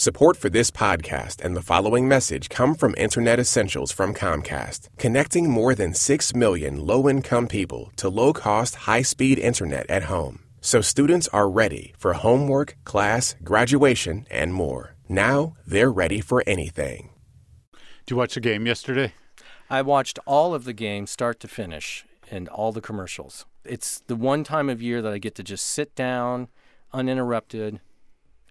Support for this podcast and the following message come from Internet Essentials from Comcast, connecting more than 6 million low income people to low cost, high speed internet at home. So students are ready for homework, class, graduation, and more. Now they're ready for anything. Did you watch the game yesterday? I watched all of the game start to finish and all the commercials. It's the one time of year that I get to just sit down uninterrupted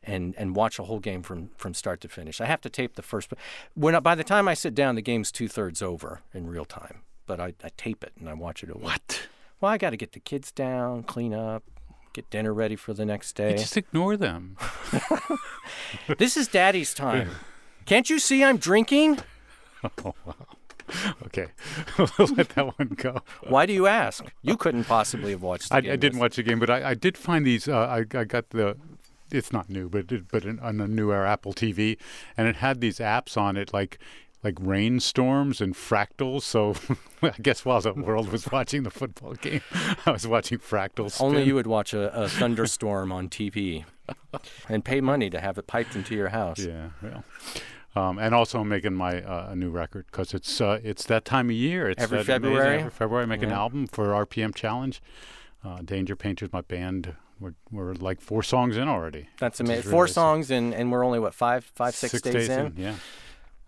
and and watch a whole game from from start to finish. I have to tape the first. When by the time I sit down, the game's two thirds over in real time. But I, I tape it and I watch it over. What? Well, I got to get the kids down, clean up, get dinner ready for the next day. You just ignore them. this is Daddy's time. Can't you see I'm drinking? oh wow. Okay, we'll let that one go. Why do you ask? You couldn't possibly have watched. I, I, didn't watch the game, but I, I did find these. Uh, I, I got the it's not new, but it, but on the newer Apple TV, and it had these apps on it like like rainstorms and fractals. So I guess while the world was watching the football game, I was watching fractals. Spin. Only you would watch a, a thunderstorm on TV and pay money to have it piped into your house. Yeah, well. Um, and also I'm making my uh, a new record because it's uh, it's that time of year. It's every February. Every February, I make yeah. an album for RPM Challenge. Uh, Danger Painters, my band, we're, we're like four songs in already. That's amazing. Really four songs and and we're only what five five six, six days, days in? in. Yeah.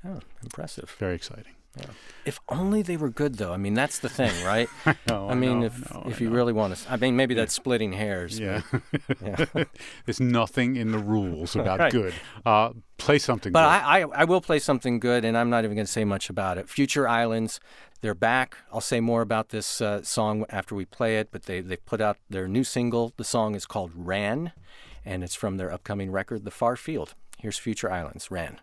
Oh, impressive. Very exciting. Yeah. If only they were good, though. I mean, that's the thing, right? no, I mean, know, if if you really want to, I mean, maybe that's splitting hairs. Yeah. yeah. There's nothing in the rules about right. good. Uh, play something. But good. I, I I will play something good, and I'm not even going to say much about it. Future Islands, they're back. I'll say more about this uh, song after we play it. But they they put out their new single. The song is called Ran, and it's from their upcoming record, The Far Field. Here's Future Islands, Ran.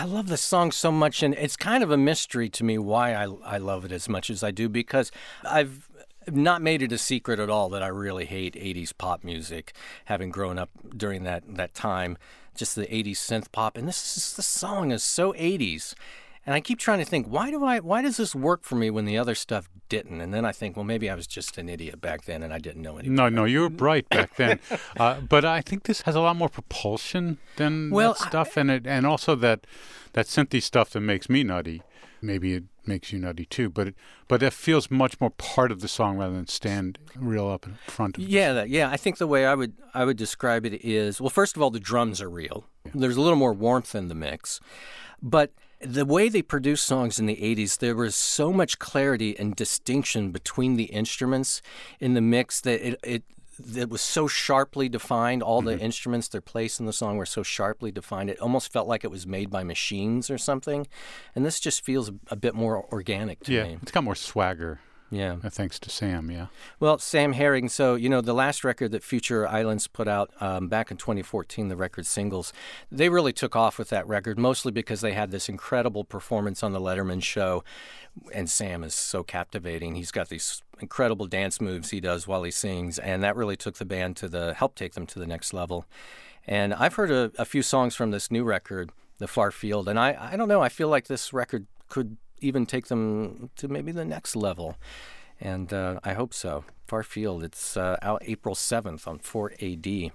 I love this song so much, and it's kind of a mystery to me why I, I love it as much as I do because I've not made it a secret at all that I really hate 80s pop music, having grown up during that, that time, just the 80s synth pop. And this is, this song is so 80s. And I keep trying to think, why do I why does this work for me when the other stuff didn't? And then I think, well, maybe I was just an idiot back then and I didn't know anything. No, no, you were bright back then. uh, but I think this has a lot more propulsion than Well, that stuff, and it and also that that synthy stuff that makes me nutty. Maybe it makes you nutty too, but it, but it feels much more part of the song rather than stand real up in front of. Yeah, that, yeah. I think the way I would I would describe it is well, first of all, the drums are real. There's a little more warmth in the mix, but the way they produced songs in the 80s, there was so much clarity and distinction between the instruments in the mix that it, it it was so sharply defined. All the mm-hmm. instruments, their place in the song were so sharply defined. It almost felt like it was made by machines or something. And this just feels a, a bit more organic to Yeah, me. it's got more swagger. Yeah. uh, thanks to Sam. Yeah. Well, Sam Herring. So you know the last record that Future Islands put out um, back in 2014, the record singles, they really took off with that record, mostly because they had this incredible performance on the Letterman show, and Sam is so captivating. He's got these incredible dance moves he does while he sings, and that really took the band to the helped take them to the next level. And I've heard a, a few songs from this new record, The Far Field, and I I don't know. I feel like this record could even take them to maybe the next level and uh, I hope so. Far Field, it's uh, out April 7th on 4AD.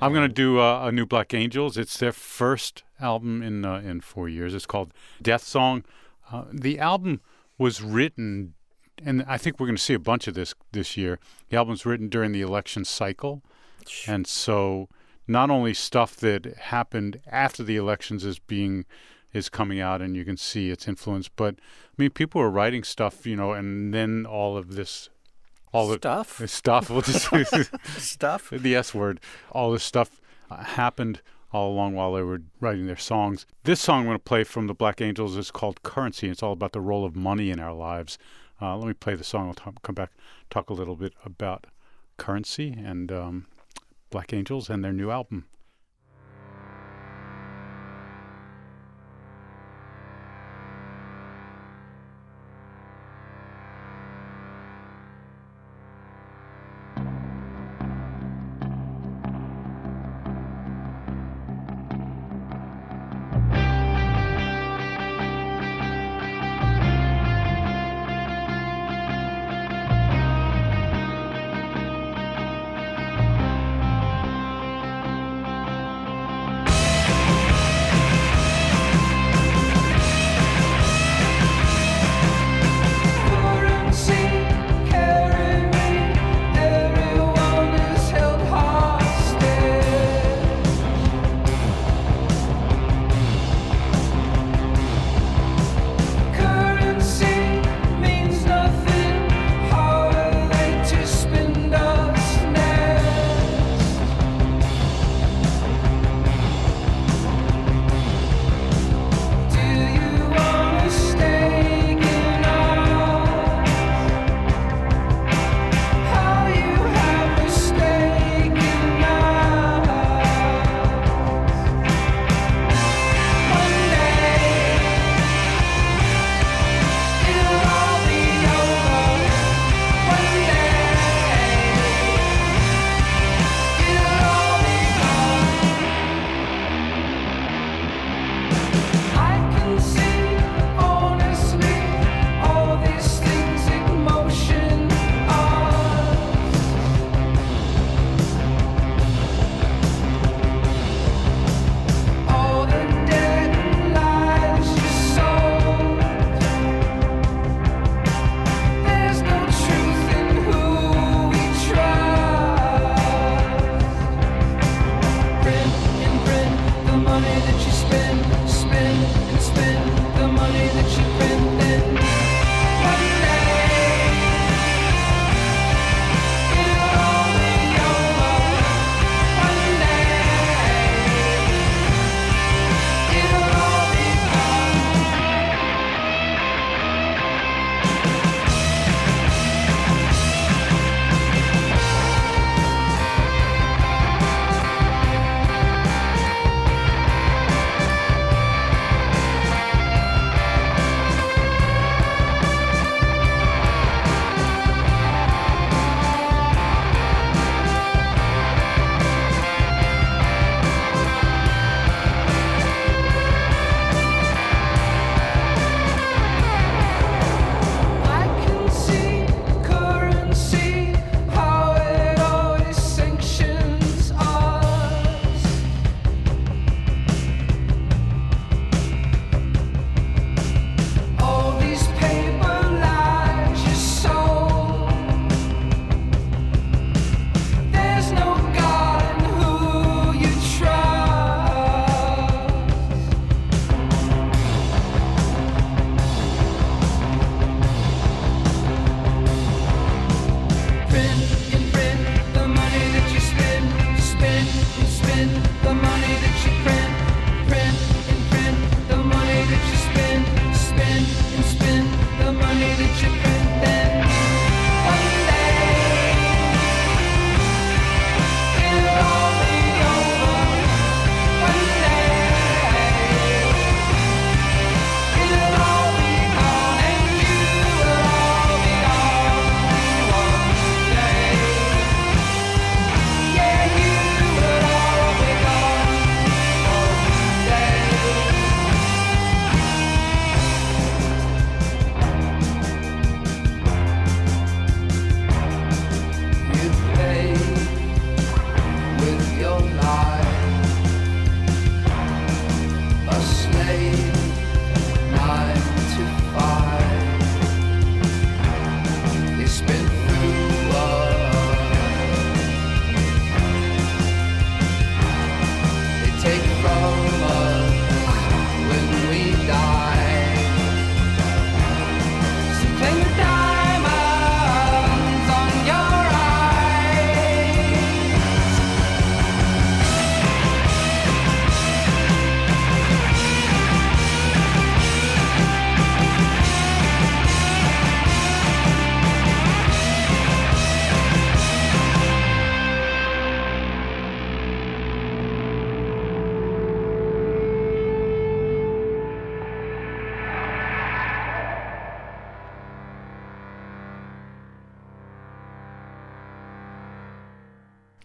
I'm going to do uh, a new Black Angels. It's their first album in uh, in four years. It's called Death Song. Uh, the album was written, and I think we're going to see a bunch of this this year. The album's written during the election cycle, and so not only stuff that happened after the elections is being is coming out, and you can see its influence. But I mean, people were writing stuff, you know, and then all of this, all Stuff? the stuff. We'll just Stuff? the S word. All this stuff uh, happened all along while they were writing their songs. This song I'm going to play from the Black Angels is called Currency. It's all about the role of money in our lives. Uh, let me play the song. I'll t- come back, talk a little bit about currency and um, Black Angels and their new album.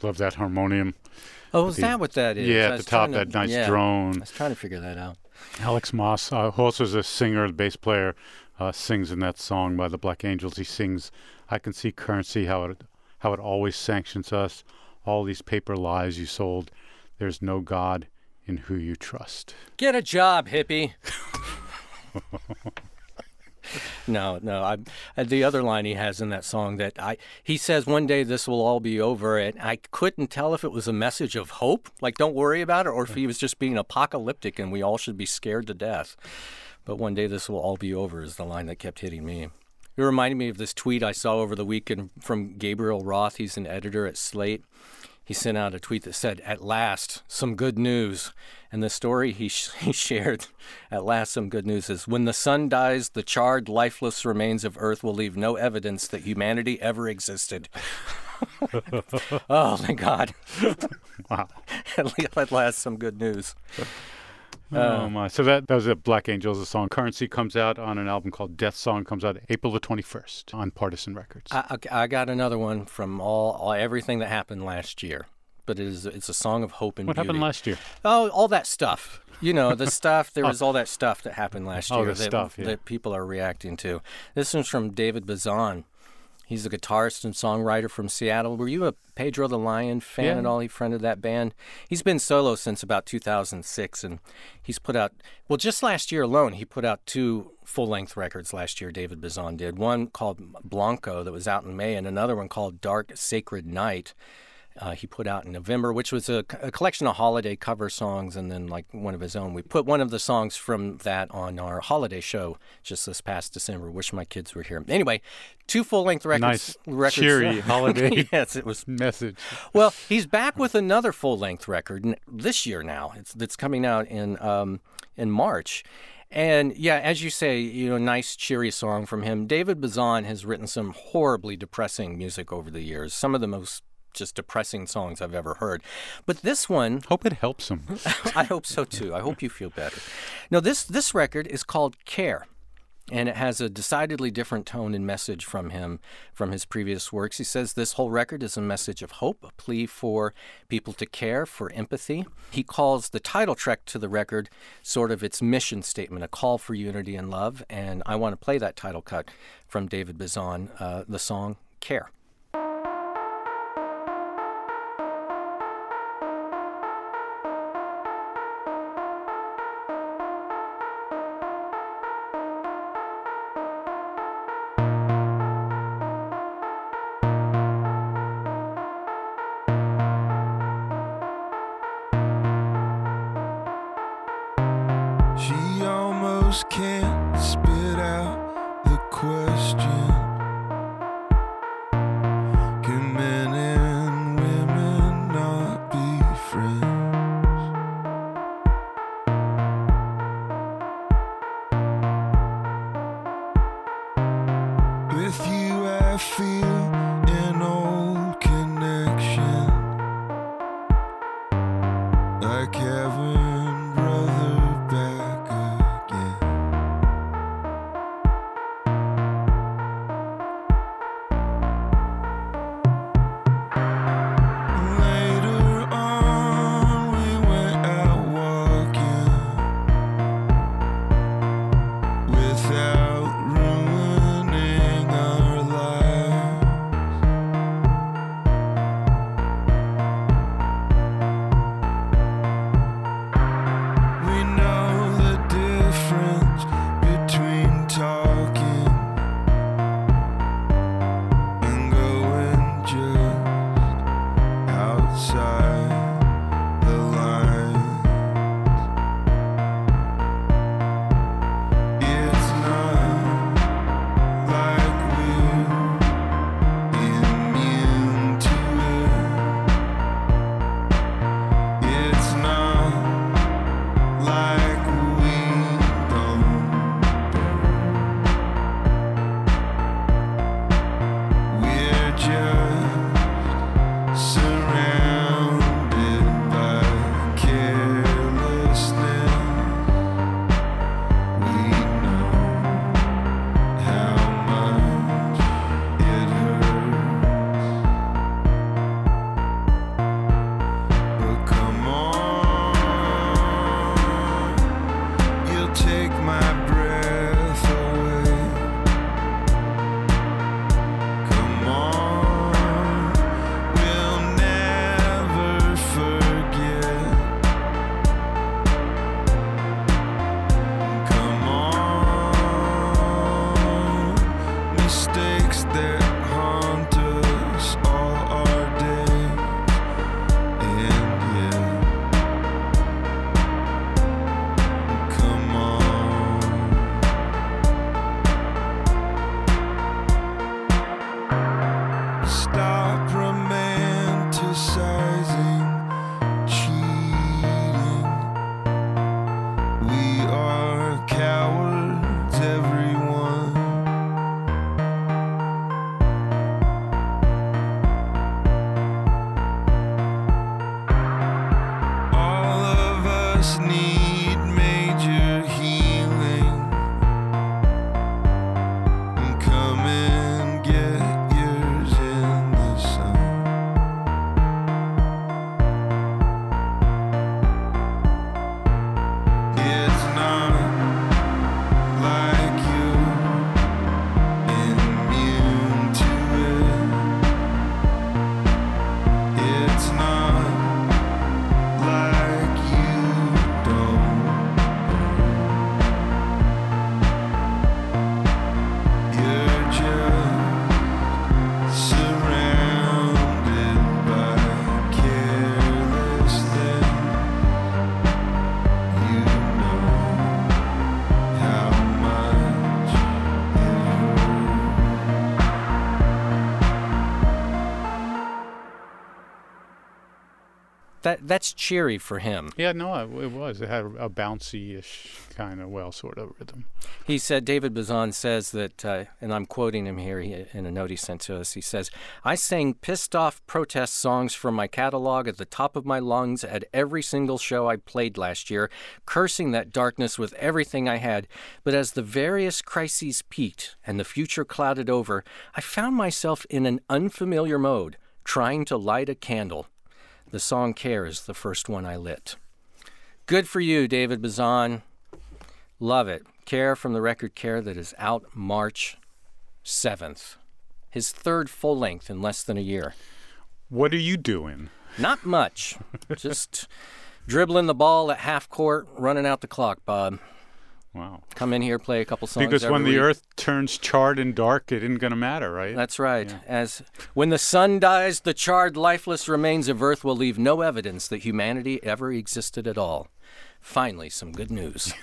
Love that harmonium. Oh, is that what that is? Yeah, at the top, to- that nice yeah, I drone. was trying to figure that out. Alex Maas, uh, who also is a singer, the bass player, uh, sings in that song by the Black Angels. He sings, "I can see currency, how it, how it always sanctions us. All these paper lies you sold. There's no God in who you trust." Get a job, hippie. no, no. I, uh, the other line he has in that song that I he says one day this will all be over, and I couldn't tell if it was a message of hope, like don't worry about it, or if he was just being apocalyptic and we all should be scared to death. But one day this will all be over is the line that kept hitting me. It reminded me of this tweet I saw over the weekend from Gabriel Roth. He's an editor at Slate. He sent out a tweet that said, At last, some good news. And the story he, sh- he shared, At last, some good news is When the sun dies, the charred, lifeless remains of Earth will leave no evidence that humanity ever existed. oh, thank God. Wow. at, last, some good news. oh uh, my! So that, that was it. Black Angels. The song "Currency" comes out on an album called Death Song. Comes out April the twenty first on Partisan Records. I, I I got another one from all, all everything that happened last year. But it is it's a song of hope and beauty. what beauty. happened last year? Oh, all that stuff. You know, the stuff. There oh. was all that stuff that happened last Oh, year the that, stuff, yeah. that people are reacting to. This one's from David Bazan. He's a guitarist and songwriter from Seattle. Were you a Pedro the Lion fan Yeah. at all? He friended that band. He's been solo since about 2006, and he's put out well, just last year alone, he put out two full-length records. Last year, David Bazan did one called Blanco that was out in May, and another one called Dark Sacred Night uh, he put out in November, which was a, a collection of holiday cover songs and then like one of his own. We put one of the songs from that on our holiday show just this past December. Wish my kids were here. Anyway, two full length records. Nice, records cheery holiday yes, it was. message. Well, he's back with another full length record this year now. It's that's coming out in um, in March. And yeah, as you say, you know, nice cheery song from him. David Bazan has written some horribly depressing music over the years. Some of the most just depressing songs I've ever heard. But this one, Hope it helps him. I hope so too. I hope you feel better. No, this this record is called Care. And it has a decidedly different tone and message from him from his previous works. He says this whole record is a message of hope, a plea for people to care, for empathy. He calls the title track to the record sort of its mission statement, a call for unity and love. And I want to play that title cut from David Bazan, uh, the song Care. That's cheery for him. Yeah, no, it, was. It had a bouncy-ish kind of, well, sort of rhythm. He said, David Bazan says that, uh, and I'm quoting him here he, in a note he sent to us. He says, I sang pissed off protest songs from my catalog at the top of my lungs at every single show I played last year, cursing that darkness with everything I had. But as the various crises peaked and the future clouded over, I found myself in an unfamiliar mode, trying to light a candle. The song Care is the first one I lit. Good for you, David Bazan. Love it. Care from the record Care that is out March 7th. His third full length in less than a year. What are you doing? Not much. Just dribbling the ball at half court, running out the clock, Bob. Wow. Come in here, play a couple songs. Because when the week. earth turns charred and dark, it isn't going to matter, right? That's right. As when the sun dies, the charred, lifeless remains of Earth will leave no evidence that humanity ever existed at all. Finally, some good news.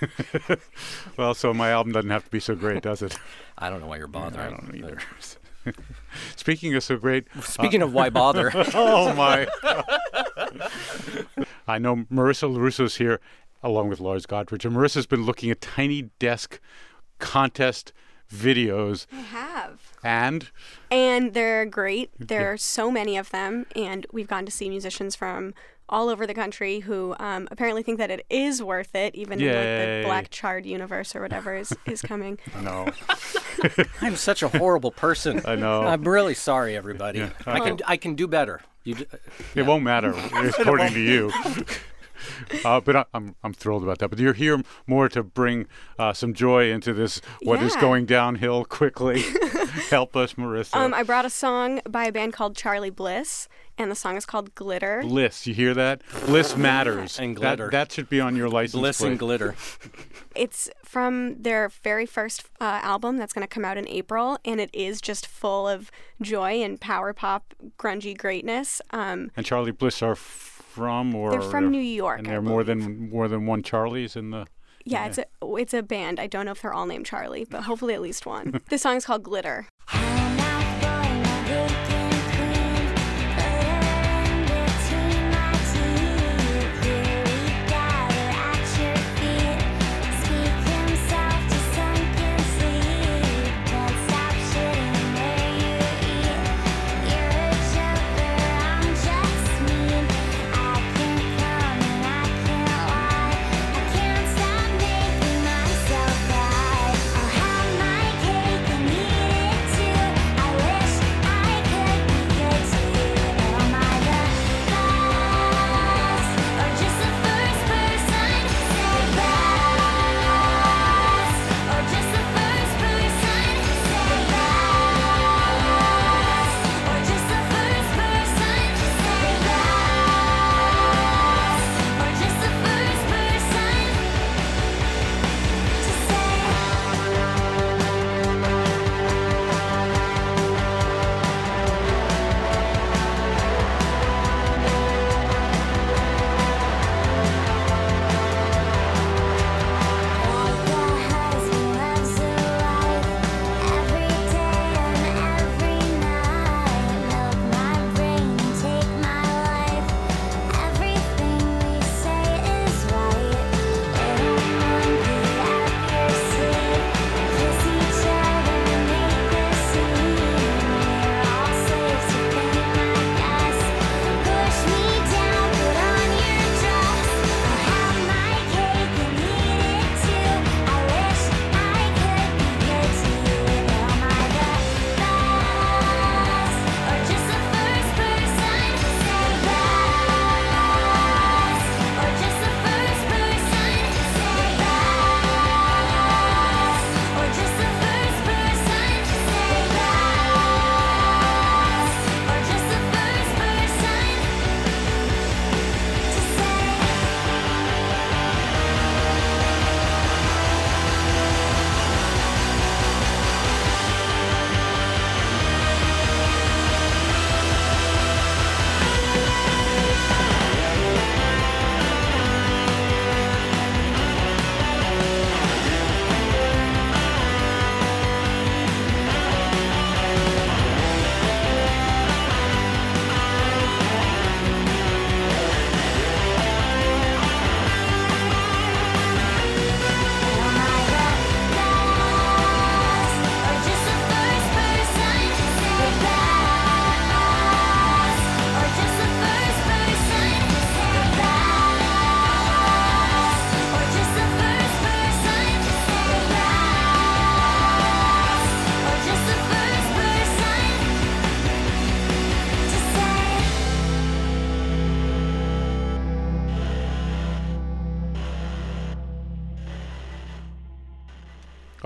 well, so my album doesn't have to be so great, does it? I don't know why you're bothering. I don't either. Speaking of so great, Speaking of why uh, bother, oh my! I know Marissa Lorusso's here, along with Lars Gotrich, and Marissa's been looking at Tiny Desk contest videos, I have. and And they're great. There are so many of them. And we've gotten to see musicians from all over the country who um, apparently think that it is worth it, even in like the Black Charred universe or whatever is, is coming. no, I'm such a horrible person. I know. I'm really sorry, everybody. I can I can do better. You, d- it won't matter according to you. Uh, but I, I'm I'm thrilled about that. But you're here more to bring uh, some joy into this what is Yeah. going downhill quickly. Help us, Marissa. Um, I brought a song by a band called Charly Bliss, and the song is called Glitter. Bliss, you hear that? Bliss matters. And That- glitter. That, should be on your license bliss plate. and glitter. It's from their very first uh, album that's going to come out in April, and it is just full of joy and power pop, grungy greatness. Um, And Charly Bliss are from or they're from New York. and there are more than more than one Charlies in the. Yeah, it's a it's a band. I don't know if they're all named Charlie, but hopefully at least one. this song is called Glitter.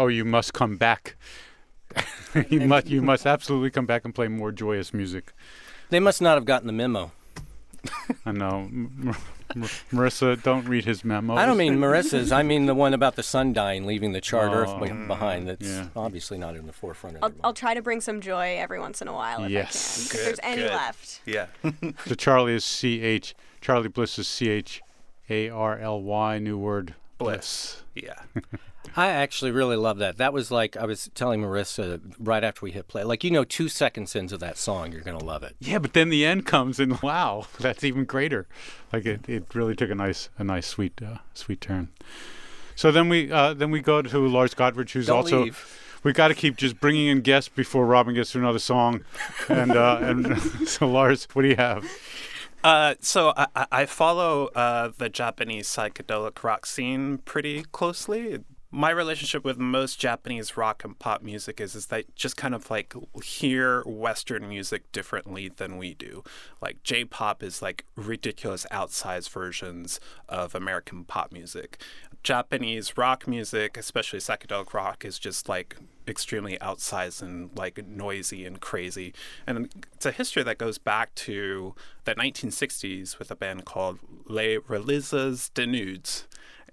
Oh, you must come back. you must you must absolutely come back and play more joyous music. They must not have gotten the memo. I know. M- M- Marissa, don't read his memo. I don't mean Marissa's. I mean the one about the sun dying, leaving the charred Earth Oh, be- mm, behind. That's yeah. obviously not in the forefront of I'll, I'll try to bring some joy every once in a while if Yes. I can. Good, if there's any good. left. Yeah. So Charlie is C H. Charly Bliss is C H A R L Y. New word. Bliss. Yeah. I actually really love that. That was like I was telling Marissa right after we hit play. Like you know, two seconds into that song, you're gonna love it. Yeah, but then the end comes and wow, that's even greater. Like it, it really took a nice, a nice sweet, uh, sweet turn. So then we, uh, then we go to Lars Gotrich, who's Don't also. leave. We got to keep just bringing in guests before Robin gets to another song, and uh, and so Lars, what do you have? Uh, so I, I- I follow uh, the Japanese psychedelic rock scene pretty closely. My relationship with most Japanese rock and pop music is is that just kind of like hear Western music differently than we do. Like J-pop is like ridiculous outsized versions of American pop music. Japanese rock music, especially psychedelic rock, is just like extremely outsized and like noisy and crazy. And it's a history that goes back to the 1960s with a band called Les Rallizes Dénudés.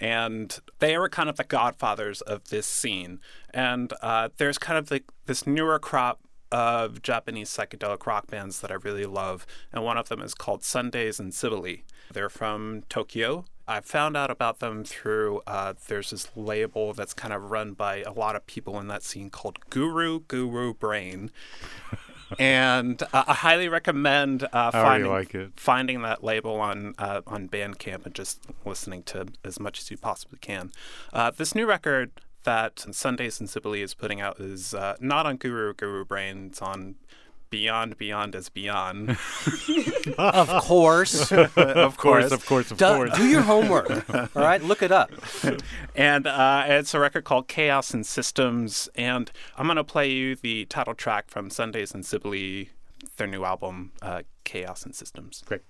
And they were kind of the godfathers of this scene. And uh, there's kind of like this newer crop of Japanese psychedelic rock bands that I really love, and one of them is called Sundays and Cybele. They're from Tokyo. I found out about them through uh, there's this label that's kind of run by a lot of people in that scene called Guru Guru Brain. And uh, I highly recommend uh, finding like it. finding that label on uh, on Bandcamp and just listening to as much as you possibly can. Uh, this new record that Sundays and Cybele is putting out is uh, not on Guru Guru Brain. It's on Beyond Beyond is Beyond. Of course. of course, of course, of Do, course. do your homework. All right, look it up. And uh, it's a record called Chaos and Systems. And I'm going to play you the title track from Sundays and Cybele, their new album, uh, Chaos and Systems. Great.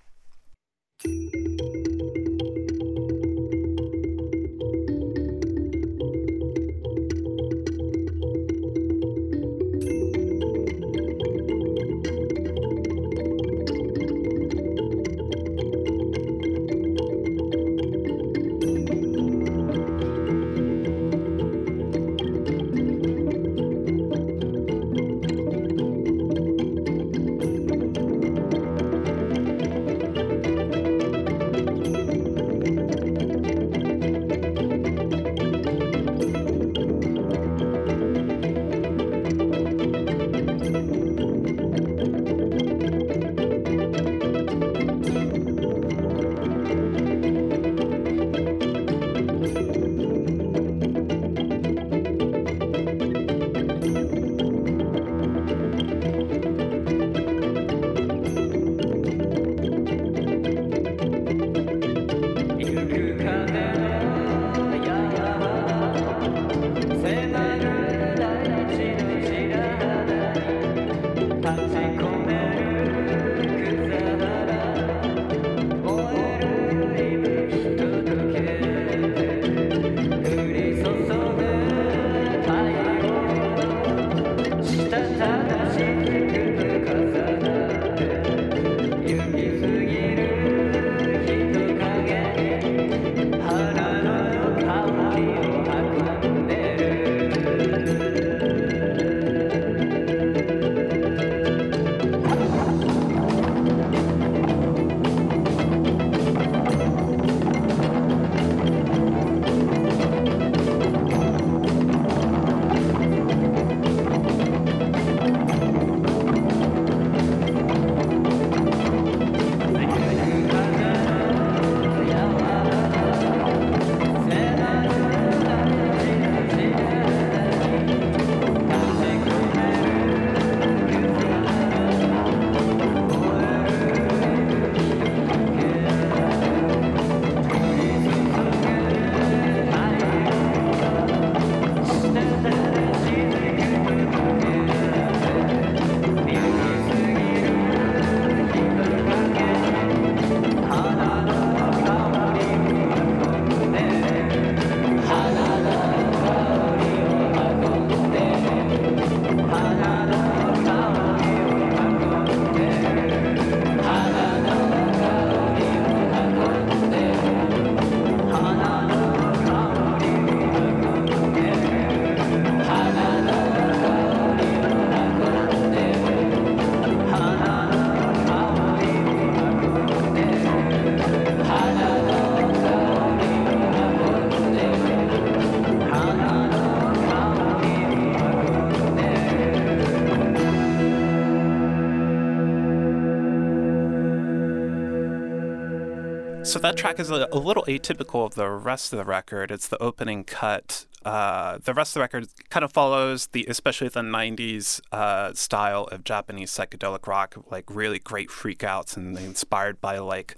So that track is a, a little atypical of the rest of the record. It's the opening cut. Uh, the rest of the record kind of follows the, especially the '90s uh, style of Japanese psychedelic rock, like really great freakouts and inspired by like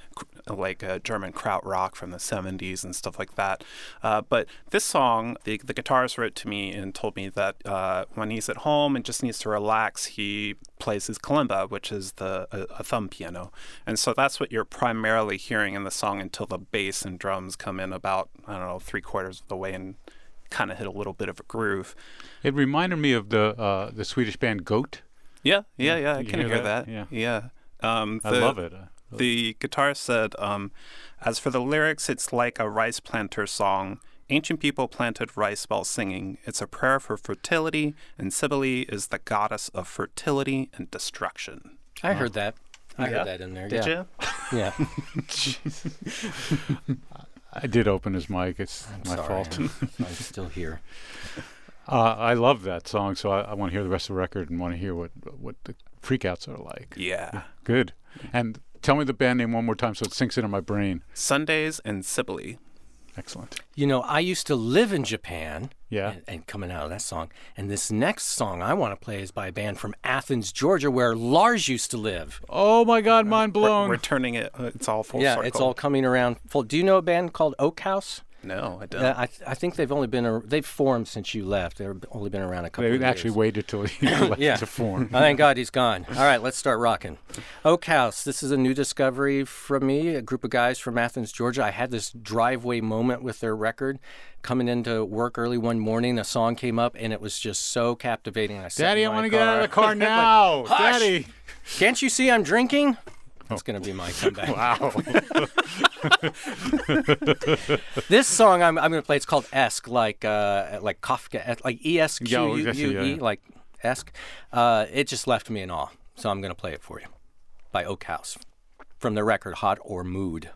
like uh, German krautrock from the '70s and stuff like that. Uh, but this song, the the guitarist wrote to me and told me that uh, when he's at home and just needs to relax, he plays his kalimba, which is the a, a thumb piano, and so that's what you're primarily hearing in the song until the bass and drums come in about I don't know three quarters of the way and kind of hit a little bit of a groove. It reminded me of the uh, the Swedish band Goat. Yeah, yeah, yeah. I You can hear hear that? that. Yeah. yeah. Um, I love it. The guitarist said, um, "As for the lyrics, it's like a rice planter song." Ancient people planted rice while singing. It's a prayer for fertility, and Cybele is the goddess of fertility and destruction. I heard that. I Yeah? heard that in there. Did yeah. you? Yeah. I did open his mic. It's my Sorry. fault. I'm still here. Uh, I love that song, so I, I want to hear the rest of the record and want to hear what what the freakouts are like. Yeah. Good. And tell me the band name one more time so it sinks into my brain. Sundays and Cybele. Excellent. You know, I used to live in Japan. Yeah. And, and coming out of that song. And this next song I want to play is by a band from Athens, Georgia, where Lars used to live. Oh my God, mind We're, blown. we're turning it. uh, It's all full yeah, circle. it's all coming around full. Do you know a band called Oak House? No, I don't. Uh, I, I think they've only been ar- they've formed since you left. They've only been around a couple. they of actually years. waited till he left Yeah. to form. Oh, thank God he's gone. All right, let's start rocking. Oak House. This is a new discovery from me. A group of guys from Athens, Georgia. I had this driveway moment with their record. Coming into work early one morning, a song came up, and it was just so captivating. I said, Daddy, I want to get out of the car now. "Hush!" Daddy. Can't you see I'm drinking? That's gonna be my comeback. Wow. This song I'm, I'm gonna play. It's called Esque, like uh, like Kafka, like E S Q U yes, U yeah, E, like Esque. Uh, it just left me in awe. So I'm gonna play it for you by Oak House from the record Hot or Mood.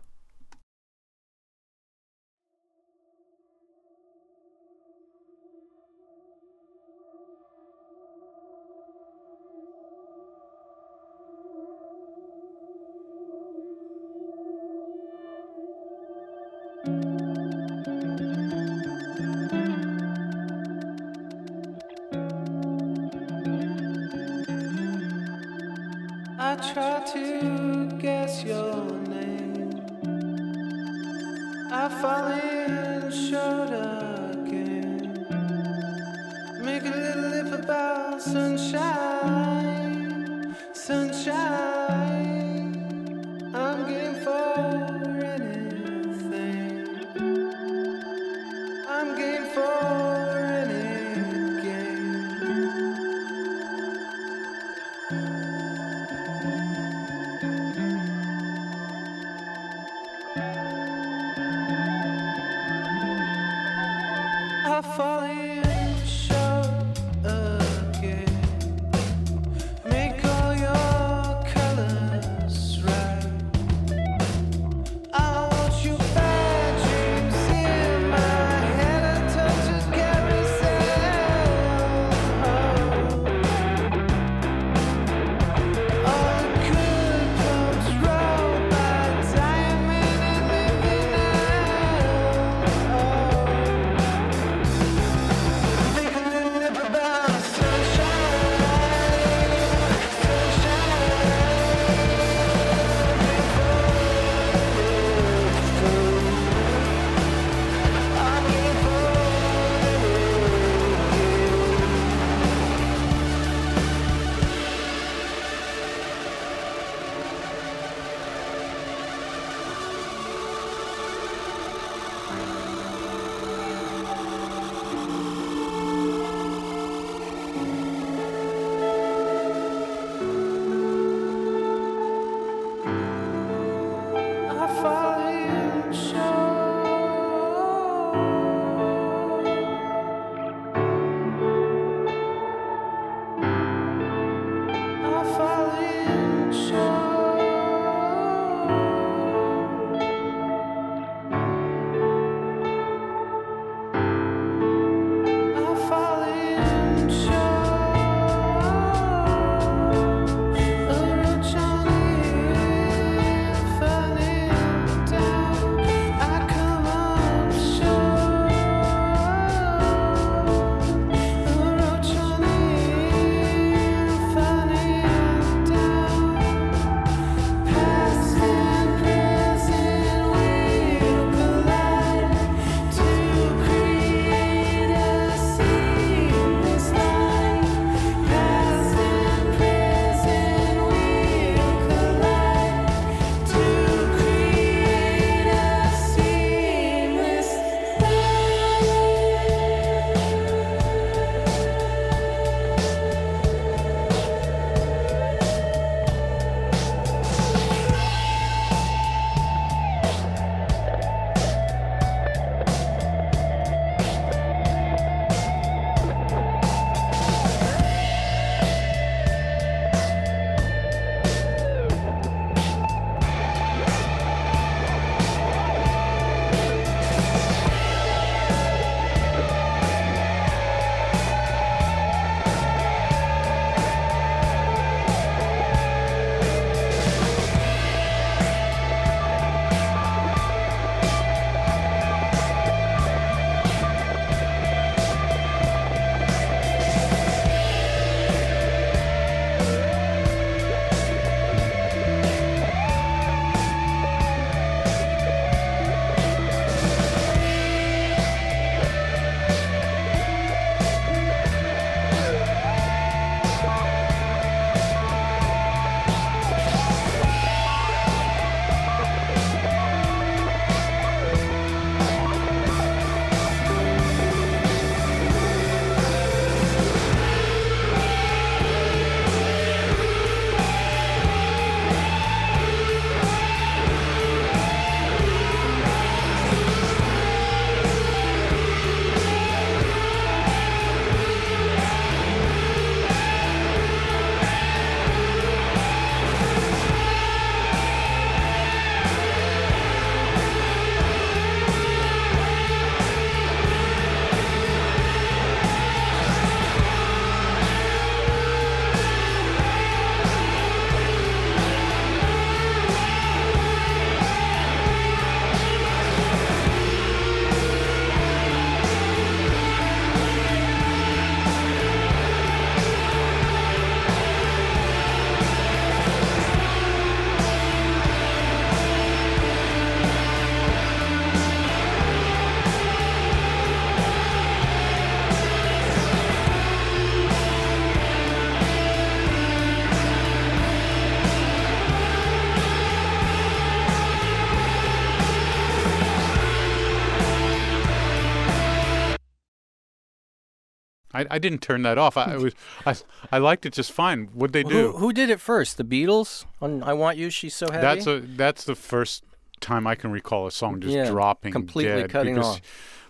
I, I didn't turn that off. I, I was I, I liked it just fine. What'd they do? who did it first? The Beatles on "I Want You." She's so heavy. That's a that's the first time I can recall a song just Yeah, dropping completely dead cutting because off.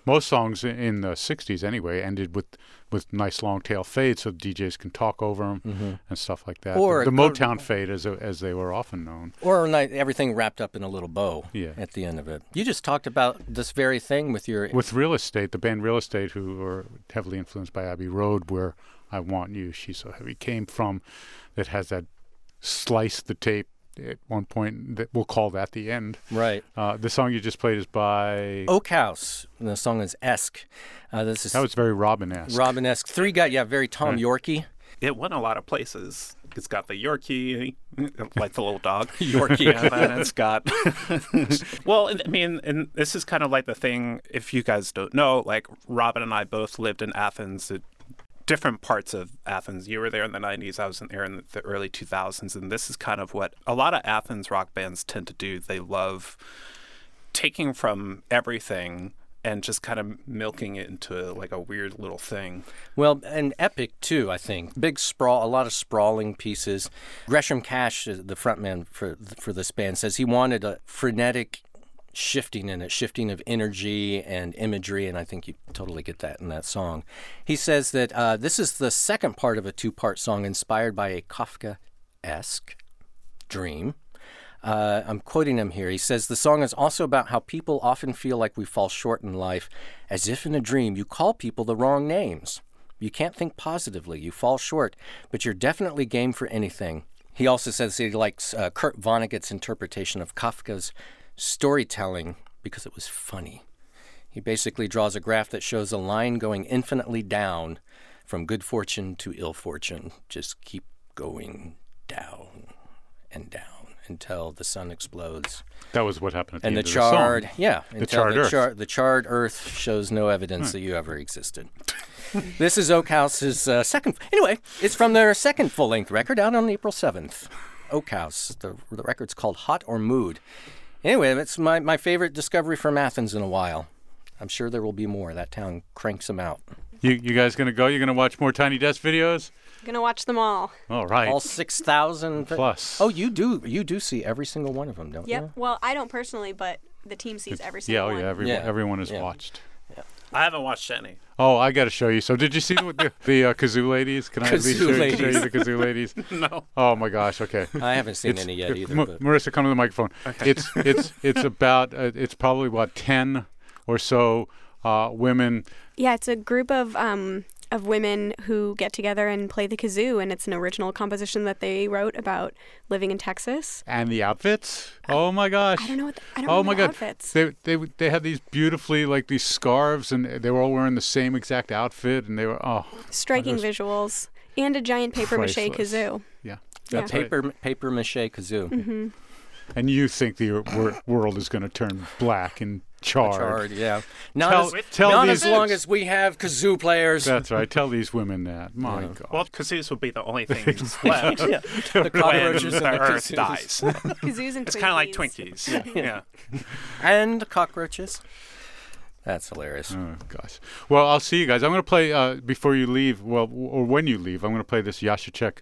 most songs in the '60s anyway ended with with nice long tail fades, so DJs can talk over them and stuff like that. Mm-hmm. Or the, the go- Motown fade, as as they were often known. or everything wrapped up in a little bow. Yeah. At the end of it, you just talked about this very thing with your. With Real Estate, the band Real Estate, who were heavily influenced by Abbey Road, where "I Want You, She's So Heavy" came from, that has that slice the tape at one point. That we'll call that the end. right. Uh, the song you just played is by. Oak House. And the song is Esque. Uh, this is That was very Robin-esque. Robin-esque. Three guy. Yeah, very Tom Yorkie. It went a lot of places. It's got the Yorkie, like the little dog. Yorkie. and it's got. well, I mean, and this is kind of like the thing. If you guys don't know, like Robin and I both lived in Athens at different parts of Athens. You were there in the '90s. I was in there in the early 2000s, and this is kind of what a lot of Athens rock bands tend to do. They love taking from everything and just kind of milking it into like a weird little thing. Well, and epic too, I think. Big sprawl, a lot of sprawling pieces. Gresham Cash, the frontman for for this band, says he wanted a frenetic shifting in it, shifting of energy and imagery, and I think you totally get that in that song. He says that uh, this is the second part of a two-part song inspired by a Kafka-esque dream. Uh, I'm quoting him here. He says the song is also about how people often feel like we fall short in life, as if in a dream you call people the wrong names. You can't think positively. You fall short, but you're definitely game for anything. He also says he likes uh, Kurt Vonnegut's interpretation of Kafka's storytelling because it was funny. He basically draws a graph that shows a line going infinitely down from good fortune to ill fortune. Just keep going down and down until the sun explodes. That was what happened at the And the end of charred, the song. yeah, until charred the, earth. char- the charred earth shows no evidence that you ever existed. this is Oak House's uh, second. Anyway, it's from their second full-length record out on April seventh. Oak House. The, the record's called Hot or Mood. Anyway, it's my, my favorite discovery from Athens in a while. I'm sure there will be more. That town cranks them out. You, you guys gonna go? You're gonna watch more Tiny Desk videos? Gonna watch them all. All right. All six thousand Plus. Oh, you do you do see every single one of them, don't Yep. you? Yep. Well, I don't personally, but the team sees every yeah, single oh one. yeah, everyone, Yeah. everyone is Yeah. watched. I haven't watched any. Oh, I got to show you. So, did you see the the, the uh, kazoo ladies? Can I at least Kazoo show, you- show you the kazoo ladies? No. Oh my gosh. Okay. I haven't seen It's- any yet either. Ma- Marissa, come to the microphone. Okay. It's it's it's about uh, it's probably about ten or so uh, women. Yeah, it's a group of um of women who get together and play the kazoo, and it's an original composition that they wrote about living in Texas. And the outfits? Oh my gosh! I don't know what the, I don't Oh my the God! outfits. They they they had these beautifully like these scarves, and they were all wearing the same exact outfit, and they were oh Striking those- visuals and a giant paper mache kazoo. yeah. Yeah. That's right. paper paper mache kazoo. Mm-hmm. And you think the world is going to turn black and charred? Charred, yeah. Not, Tell- as, tell not these- as long as we have kazoo players. That's right. Tell these women that. My Yeah. God. Well, kazoos would be the only thing left the when cockroaches the and the Earth kazoos. dies. Kazoos and It's kind of like Twinkies. Twinkies. Yeah. And cockroaches. That's hilarious. Oh gosh. Well, I'll see you guys. I'm going to play uh, before you leave. Well, w- or when you leave, I'm going to play this Jacaszek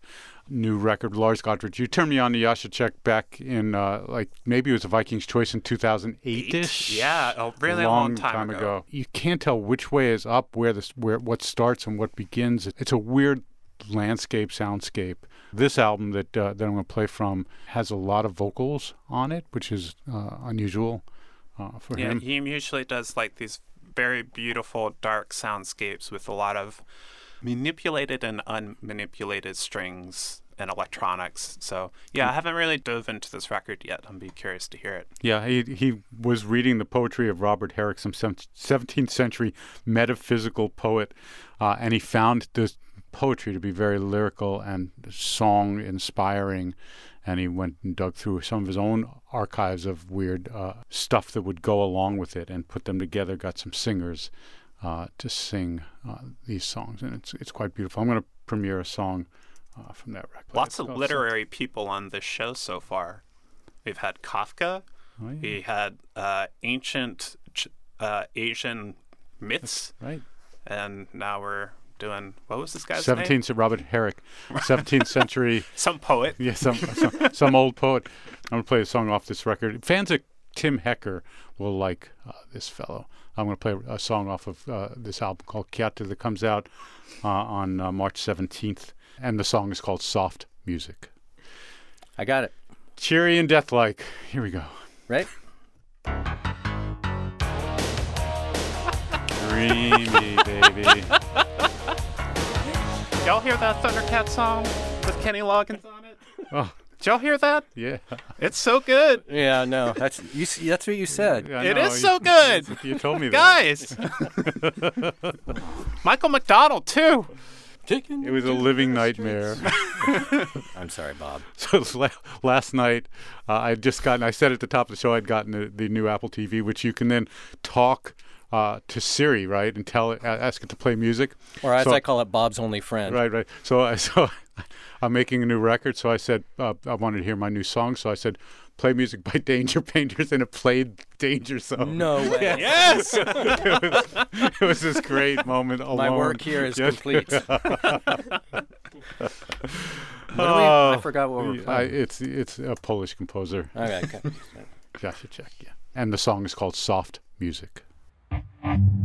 new record, Lars Gotrich. You turned me on to Jacaszek back in uh, like maybe it was a Viking's Choice in 2008ish. Yeah, a really long long time ago. You can't tell which way is up, where this, where what starts and what begins. It's a weird landscape, soundscape. This album that uh, that I'm going to play from has a lot of vocals on it, which is uh, unusual uh, for Yeah, him. he usually does like these very beautiful dark soundscapes with a lot of manipulated and unmanipulated strings and electronics. So yeah, I haven't really dove into this record yet. I'm be curious to hear it. Yeah, he he was reading the poetry of Robert Herrick, some 17th century metaphysical poet, uh, and he found this poetry to be very lyrical and song inspiring. And he went and dug through some of his own archives of weird uh, stuff that would go along with it and put them together. Got some singers to sing uh, these songs, and it's it's quite beautiful. I'm going to premiere a song uh, from that record. Lots of literary people on this show so far. We've had Kafka. Oh, yeah. We had uh, ancient Ch- uh, Asian myths, Right. and now we're doing what was this guy's 17th name? Robert Herrick, 17th century. Some poet. Yeah, some, some some old poet. I'm gonna play a song off this record. Fans of Tim Hecker will like uh, this fellow. I'm gonna play a song off of uh, this album called Kwiaty that comes out uh, on uh, March 17th, and the song is called Soft Music. I got it. Cheery and deathlike. Here we go. Right? Dreamy, baby. Y'all hear that Thundercat song with Kenny Loggins on it? Oh, Did y'all hear that? yeah. It's so good. Yeah, no. That's you. s- That's what you said. I It know, is you- so good. You told me that. Guys. Michael McDonald too. It was a living nightmare. I'm sorry, Bob. So la- last night, uh, I had just gotten. I said at the top of the show, I'd gotten the, the new Apple TV, which you can then talk uh, to Siri, right, and tell it, ask it to play music. Or as So- I call it, Bob's only friend. Right, right. So I so I'm making a new record. So I said uh, I wanted to hear my new song. So I said, play music by Danger Painters, and it played Danger Zone. No way. Yes. it, was, it was this great moment alone. My work here is Yes. complete. We, I Oh, forgot what we're I, it's it's a Polish composer, okay, okay. Jacek, yeah. And the song is called Soft Music. Thank you.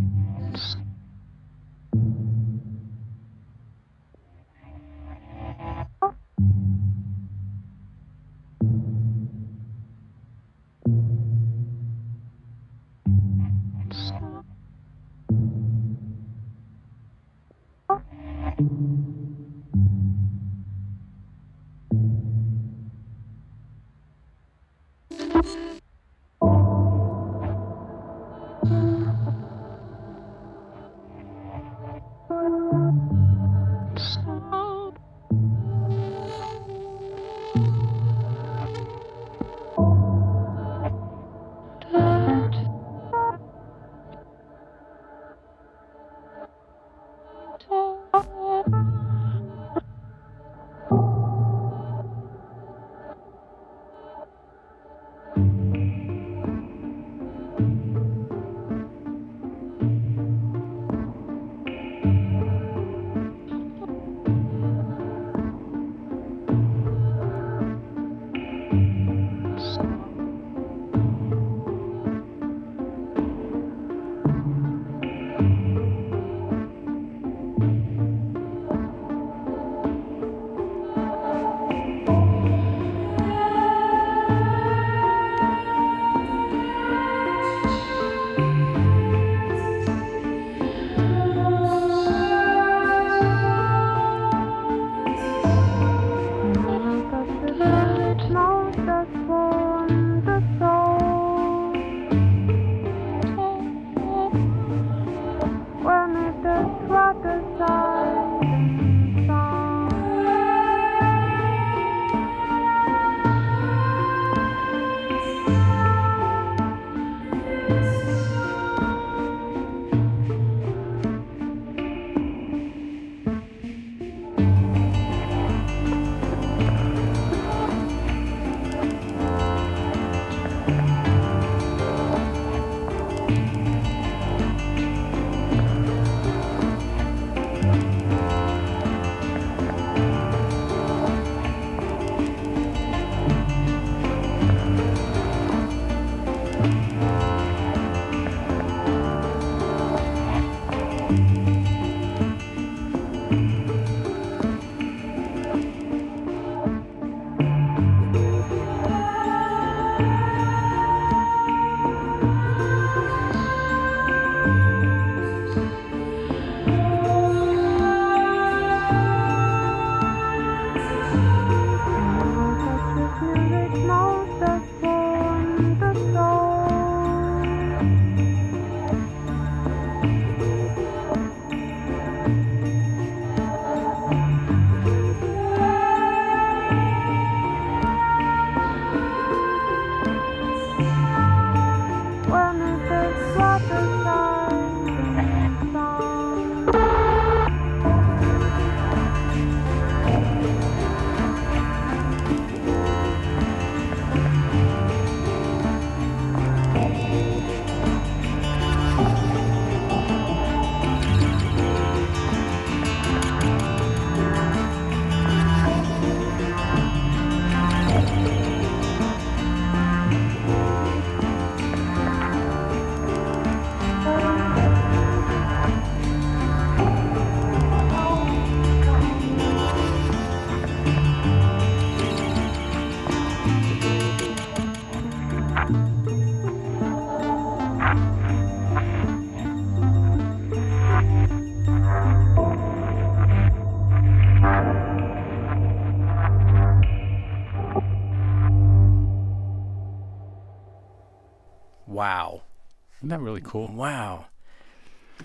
That really cool? Wow.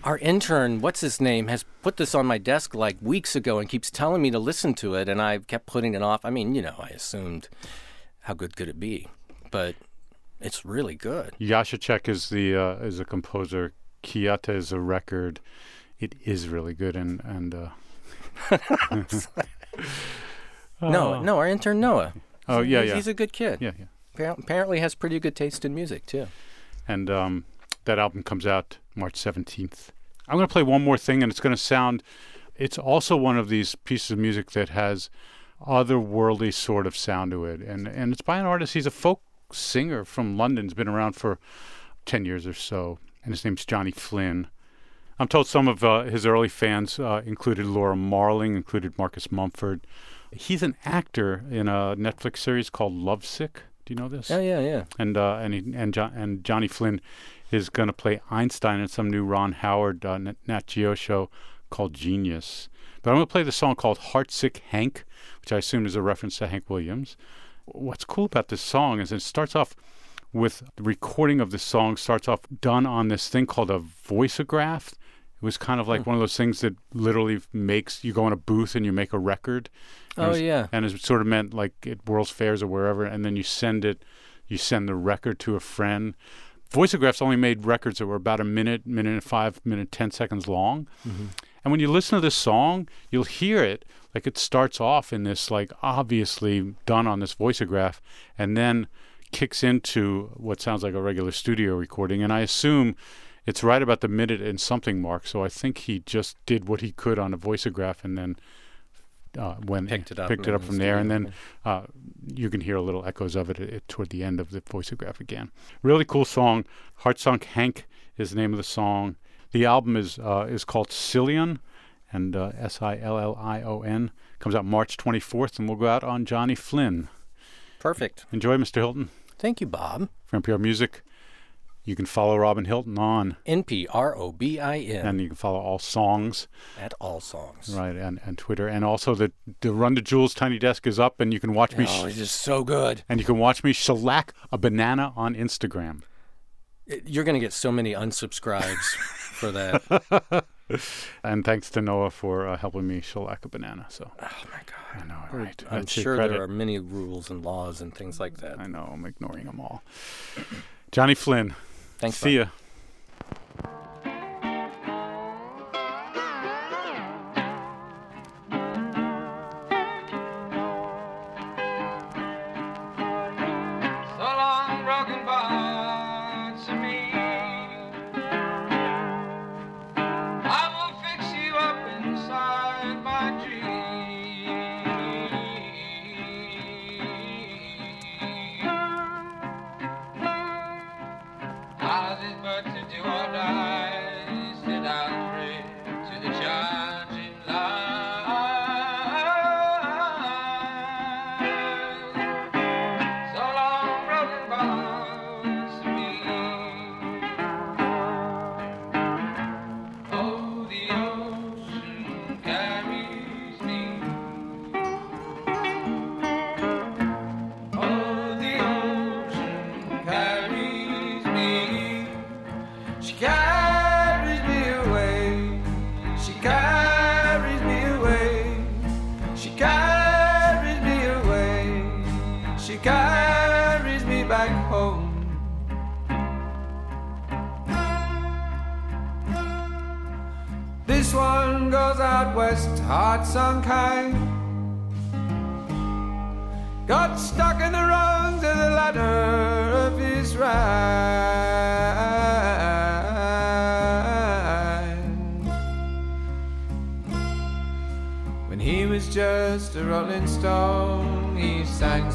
Our intern, what's his name, has put this on my desk like weeks ago and keeps telling me to listen to it, and I kept putting it off. I mean, you know, I assumed how good could it be, but it's really good. Jacaszek is the uh, is a composer. Kwiaty is a record. It is really good, and and uh, Noah, no, our intern Noah. oh yeah he's, yeah he's a good kid. yeah yeah. Appar- Apparently has pretty good taste in music too. and um, that album comes out March 17th. I'm going to play one more thing, and it's going to sound. It's also one of these pieces of music that has otherworldly sort of sound to it, and and it's by an artist. He's a folk singer from London. He's been around for ten years or so, and his name's Johnny Flynn. I'm told some of uh, his early fans uh, included Laura Marling, included Marcus Mumford. He's an actor in a Netflix series called Lovesick. Do you know this? Oh yeah, yeah. and uh, and he, and jo- and Johnny Flynn is going to play Einstein in some new Ron Howard uh, Nat- Geo show called Genius. But I'm going to play the song called Heartsick Hank, which I assume is a reference to Hank Williams. What's cool about this song is it starts off with the recording of the song starts off done on this thing called a voiceograph. It was kind of like one of those things that literally makes you go in a booth and you make a record. And Oh was- yeah. and it sort of meant like at World's Fairs or wherever, and then you send it, you send the record to a friend. Voiceographs only made records that were about a minute, minute and five, minute ten seconds long. Mm-hmm. And when you listen to this song, you'll hear it like it starts off in this like obviously done on this voiceograph, and then kicks into what sounds like a regular studio recording. And I assume it's right about the minute and something mark. So I think he just did what he could on a voiceograph, and then uh, when Picked it up picked it up from there, and then uh, you can hear a little echoes of it, at toward the end of the voiceograph again. Really cool song. Heart Sunk Hank is the name of the song. The album is uh, is called Sillion, and uh, S I L L I O N comes out March 24th, and we'll go out on Johnny Flynn. Perfect. Enjoy, Mr. Hilton. Thank you, Bob. From NPR Music, you can follow Robin Hilton on, N P R O B I N and you can follow all songs, at all songs. right, and, and Twitter, and also the the Run the Jewels Tiny Desk is up, and you can watch me. Oh, sh- it's just so good. and you can watch me shellac a banana on Instagram. It- You're gonna get so many unsubscribes for that. And thanks to Noah for uh, helping me shellac a banana. So Oh my god. I know, right? I'm That's sure there are many rules and laws and things like that. I know. I'm ignoring them all. Johnny Flynn. Thanks. See Bob. ya.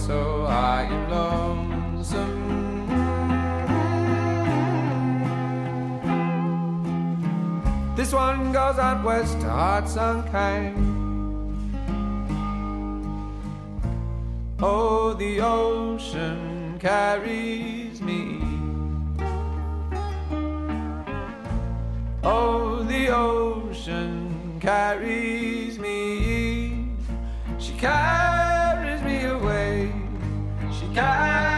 so I am lonesome. This one goes out west to kind Oh, the ocean carries me. Oh, the ocean carries me. She carries. God.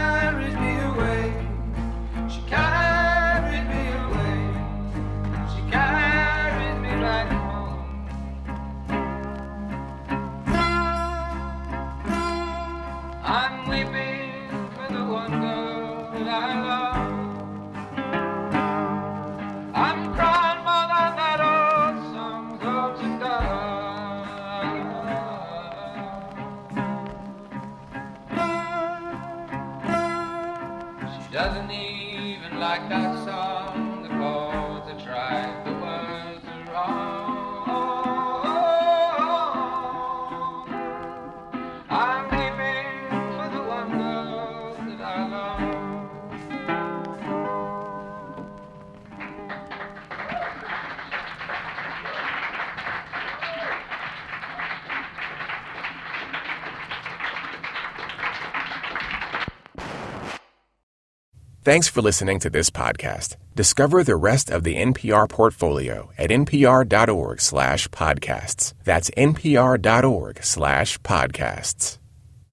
Thanks for listening to this podcast. Discover the rest of the NPR portfolio at npr.org slash podcasts. That's npr.org slash podcasts.